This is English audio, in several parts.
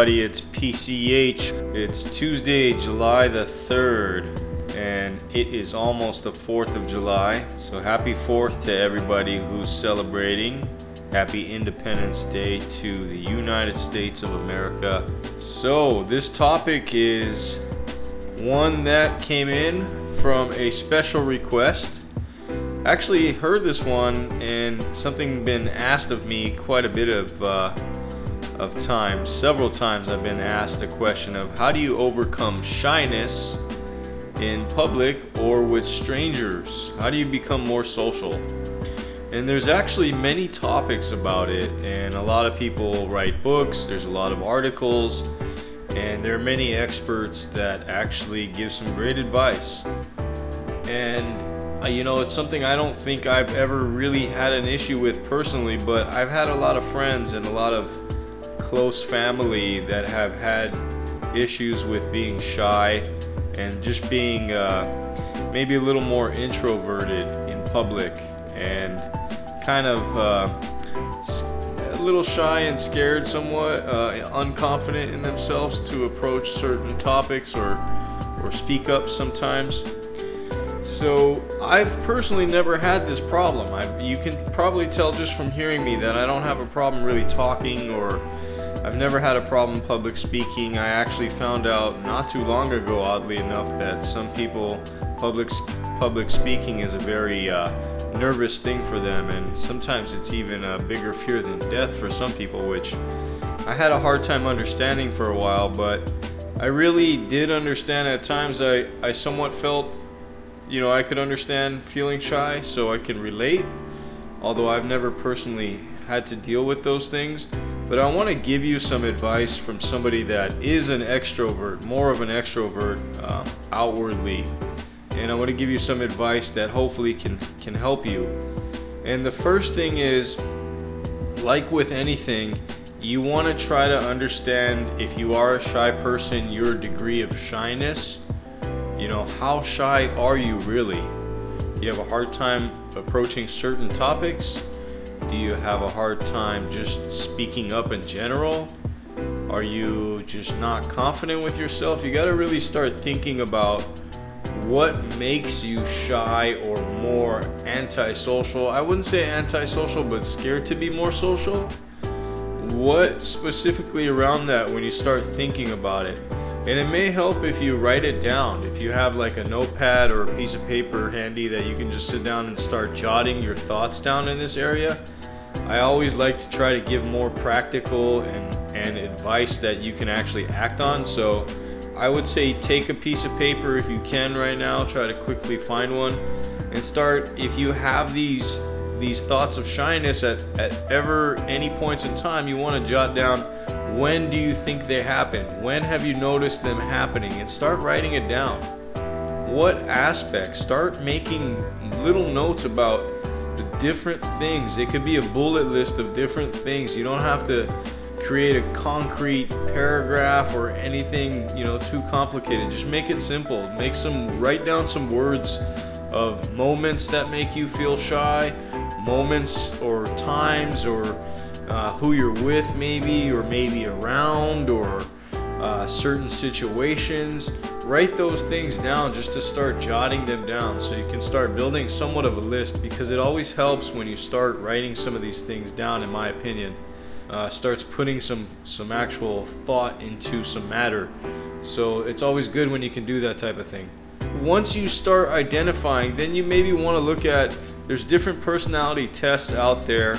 Everybody, it's PCH. It's Tuesday, July the 3rd, and it is almost the 4th of July. So happy 4th to everybody who's celebrating. Happy Independence Day to the United States of America. So, this topic is one that came in from a special request. Actually, heard this one and something been asked of me quite a bit of uh, of times, several times, I've been asked the question of how do you overcome shyness in public or with strangers? How do you become more social? And there's actually many topics about it, and a lot of people write books, there's a lot of articles, and there are many experts that actually give some great advice. And uh, you know, it's something I don't think I've ever really had an issue with personally, but I've had a lot of friends and a lot of close family that have had issues with being shy and just being uh, maybe a little more introverted in public and kind of uh, a little shy and scared somewhat, uh, unconfident in themselves to approach certain topics or, or speak up sometimes. So I've personally never had this problem. I, you can probably tell just from hearing me that I don't have a problem really talking or I've never had a problem public speaking. I actually found out not too long ago, oddly enough, that some people public public speaking is a very uh, nervous thing for them, and sometimes it's even a bigger fear than death for some people, which I had a hard time understanding for a while, but I really did understand at times. I I somewhat felt, you know, I could understand feeling shy, so I can relate. Although I've never personally had to deal with those things. But I want to give you some advice from somebody that is an extrovert, more of an extrovert um, outwardly. And I want to give you some advice that hopefully can, can help you. And the first thing is like with anything, you want to try to understand if you are a shy person, your degree of shyness. You know, how shy are you really? You have a hard time approaching certain topics? Do you have a hard time just speaking up in general? Are you just not confident with yourself? You got to really start thinking about what makes you shy or more antisocial. I wouldn't say antisocial, but scared to be more social. What specifically around that when you start thinking about it? And it may help if you write it down. If you have like a notepad or a piece of paper handy that you can just sit down and start jotting your thoughts down in this area I always like to try to give more practical and, and advice that you can actually act on. So I would say take a piece of paper if you can right now, try to quickly find one and start if you have these these thoughts of shyness at, at ever any points in time, you want to jot down when do you think they happen? When have you noticed them happening? And start writing it down. What aspects? Start making little notes about the different things. It could be a bullet list of different things. You don't have to create a concrete paragraph or anything, you know, too complicated. Just make it simple. Make some write down some words of moments that make you feel shy, moments or times or uh, who you're with maybe or maybe around or uh, certain situations. Write those things down just to start jotting them down so you can start building somewhat of a list because it always helps when you start writing some of these things down, in my opinion. Uh, starts putting some some actual thought into some matter. So it's always good when you can do that type of thing. Once you start identifying, then you maybe want to look at there's different personality tests out there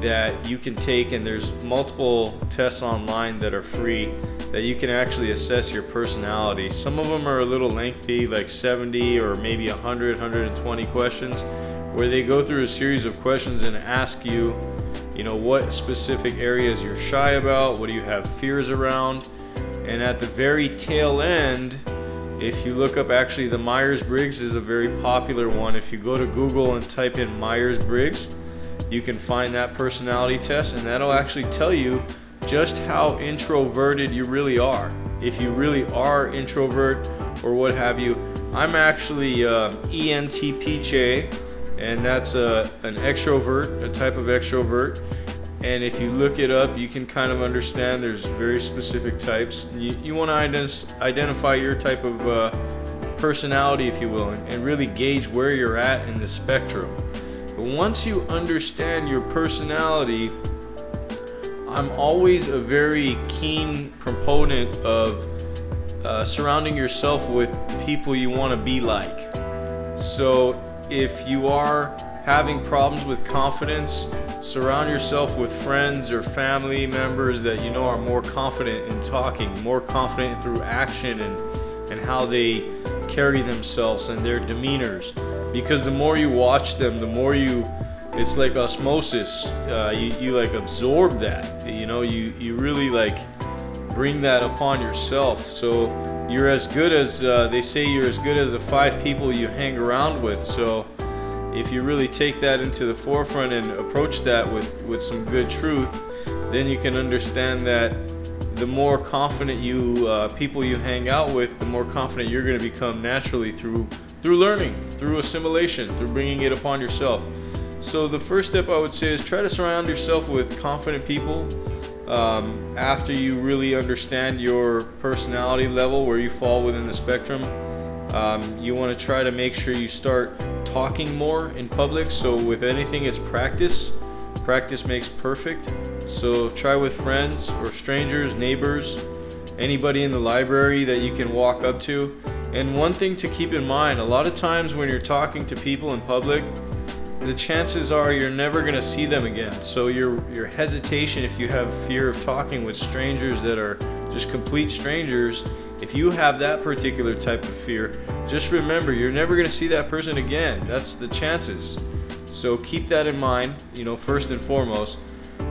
that you can take, and there's multiple tests online that are free that you can actually assess your personality. Some of them are a little lengthy, like 70 or maybe 100, 120 questions, where they go through a series of questions and ask you, you know, what specific areas you're shy about, what do you have fears around, and at the very tail end, if you look up actually the Myers Briggs is a very popular one. If you go to Google and type in Myers Briggs, you can find that personality test, and that'll actually tell you just how introverted you really are. If you really are introvert or what have you, I'm actually uh, ENTPJ, and that's a, an extrovert, a type of extrovert. and if you look it up, you can kind of understand there's very specific types. You, you want to ident- identify your type of uh, personality, if you will, and, and really gauge where you're at in the spectrum. Once you understand your personality, I'm always a very keen proponent of uh, surrounding yourself with people you want to be like. So if you are having problems with confidence, surround yourself with friends or family members that you know are more confident in talking, more confident through action and, and how they carry themselves and their demeanors. Because the more you watch them, the more you it's like osmosis. Uh, you, you like absorb that. You know, you, you really like bring that upon yourself. So you're as good as uh, they say you're as good as the five people you hang around with. So if you really take that into the forefront and approach that with, with some good truth, then you can understand that the more confident you uh, people you hang out with, the more confident you're going to become naturally through through learning, through assimilation, through bringing it upon yourself. So the first step I would say is try to surround yourself with confident people. Um, after you really understand your personality level, where you fall within the spectrum, um, you want to try to make sure you start talking more in public. So with anything, it's practice. Practice makes perfect. So try with friends or strangers, neighbors, anybody in the library that you can walk up to. And one thing to keep in mind, a lot of times when you're talking to people in public, the chances are you're never going to see them again. So your your hesitation if you have fear of talking with strangers that are just complete strangers, if you have that particular type of fear, just remember you're never going to see that person again. That's the chances. So keep that in mind, you know, first and foremost.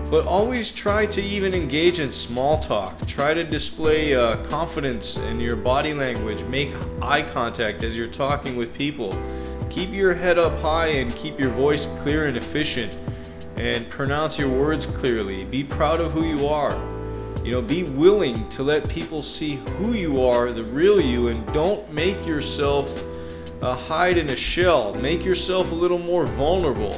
But always try to even engage in small talk. Try to display uh, confidence in your body language. Make eye contact as you're talking with people. Keep your head up high and keep your voice clear and efficient. And pronounce your words clearly. Be proud of who you are. You know, be willing to let people see who you are, the real you, and don't make yourself uh, hide in a shell. Make yourself a little more vulnerable.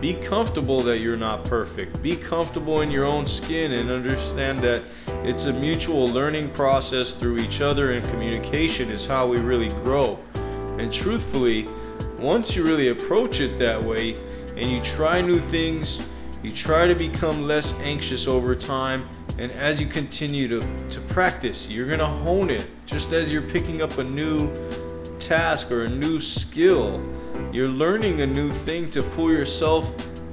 Be comfortable that you're not perfect. Be comfortable in your own skin and understand that it's a mutual learning process through each other, and communication is how we really grow. And truthfully, once you really approach it that way and you try new things, you try to become less anxious over time. And as you continue to, to practice, you're going to hone it. Just as you're picking up a new task or a new skill, you're learning a new thing to pull yourself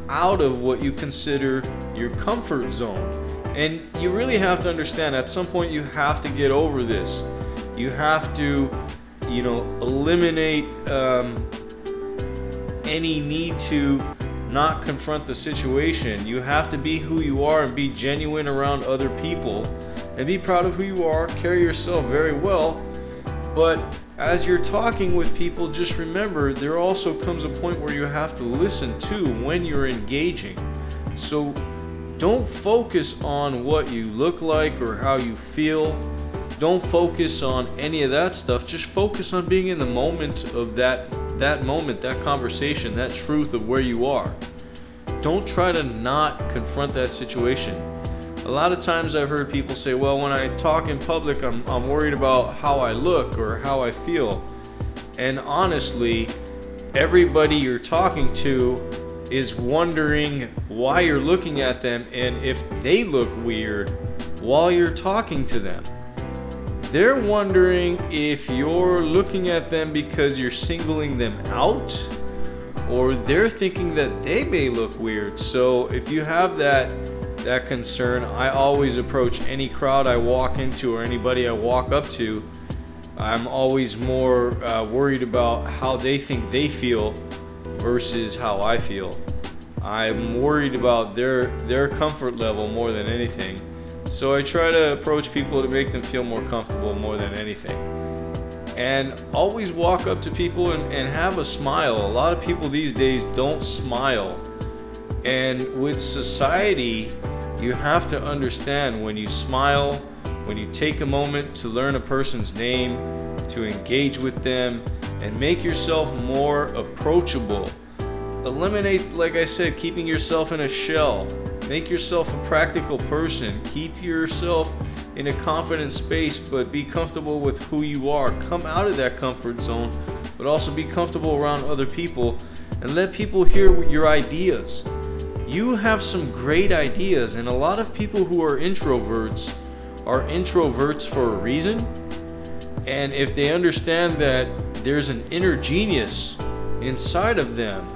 out of what you consider your comfort zone. And you really have to understand at some point you have to get over this. You have to, you know, eliminate um, any need to not confront the situation. You have to be who you are and be genuine around other people and be proud of who you are, carry yourself very well. But as you're talking with people, just remember there also comes a point where you have to listen to when you're engaging. So don't focus on what you look like or how you feel. Don't focus on any of that stuff. Just focus on being in the moment of that that moment, that conversation, that truth of where you are. Don't try to not confront that situation. A lot of times I've heard people say, well, when I talk in public, I'm, I'm worried about how I look or how I feel. And honestly, everybody you're talking to is wondering why you're looking at them and if they look weird while you're talking to them. They're wondering if you're looking at them because you're singling them out or they're thinking that they may look weird. So if you have that that concern, I always approach any crowd I walk into or anybody I walk up to. I'm always more uh, worried about how they think they feel versus how I feel. I'm worried about their their comfort level more than anything. So I try to approach people to make them feel more comfortable more than anything. And always walk up to people and, and have a smile. A lot of people these days don't smile. And with society, you have to understand when you smile, when you take a moment to learn a person's name, to engage with them, and make yourself more approachable. Eliminate, like I said, keeping yourself in a shell. Make yourself a practical person. Keep yourself in a confident space, but be comfortable with who you are. Come out of that comfort zone, but also be comfortable around other people and let people hear your ideas. You have some great ideas, and a lot of people who are introverts are introverts for a reason. And if they understand that there's an inner genius inside of them,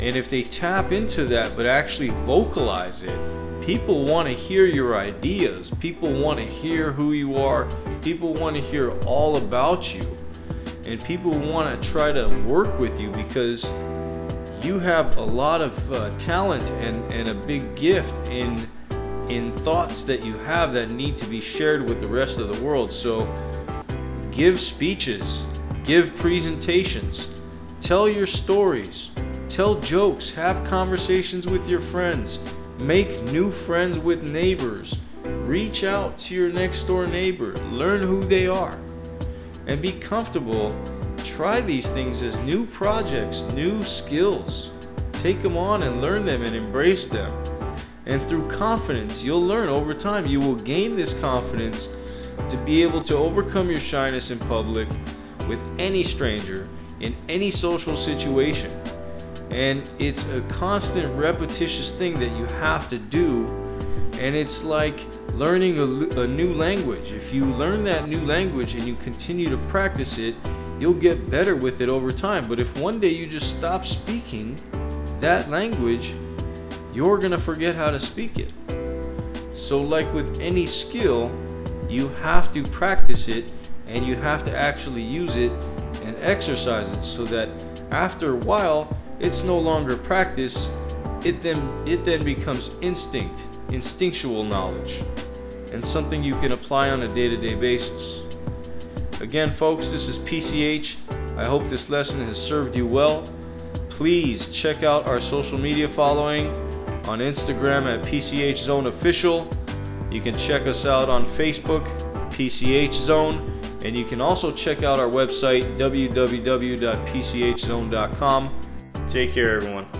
and if they tap into that but actually vocalize it, people want to hear your ideas. People want to hear who you are. People want to hear all about you. And people want to try to work with you because you have a lot of uh, talent and, and a big gift in in thoughts that you have that need to be shared with the rest of the world. So give speeches, give presentations, tell your stories, tell jokes, have conversations with your friends, make new friends with neighbors, reach out to your next door neighbor, learn who they are, and be comfortable. Try these things as new projects, new skills. Take them on and learn them and embrace them. And through confidence, you'll learn over time. You will gain this confidence to be able to overcome your shyness in public with any stranger in any social situation. And it's a constant, repetitious thing that you have to do. And it's like learning a, a, new language. If you learn that new language and you continue to practice it, you'll get better with it over time. But if one day you just stop speaking that language, you're going to forget how to speak it. So, like with any skill, you have to practice it and you have to actually use it and exercise it so that after a while it's no longer practice it then it then becomes instinct instinctual knowledge and something you can apply on a day-to-day basis again folks this is PCH I hope this lesson has served you well please check out our social media following on Instagram at PCH Zone Official. You can check us out on Facebook, PCH Zone, and you can also check out our website, www.pchzone.com. Take care, everyone.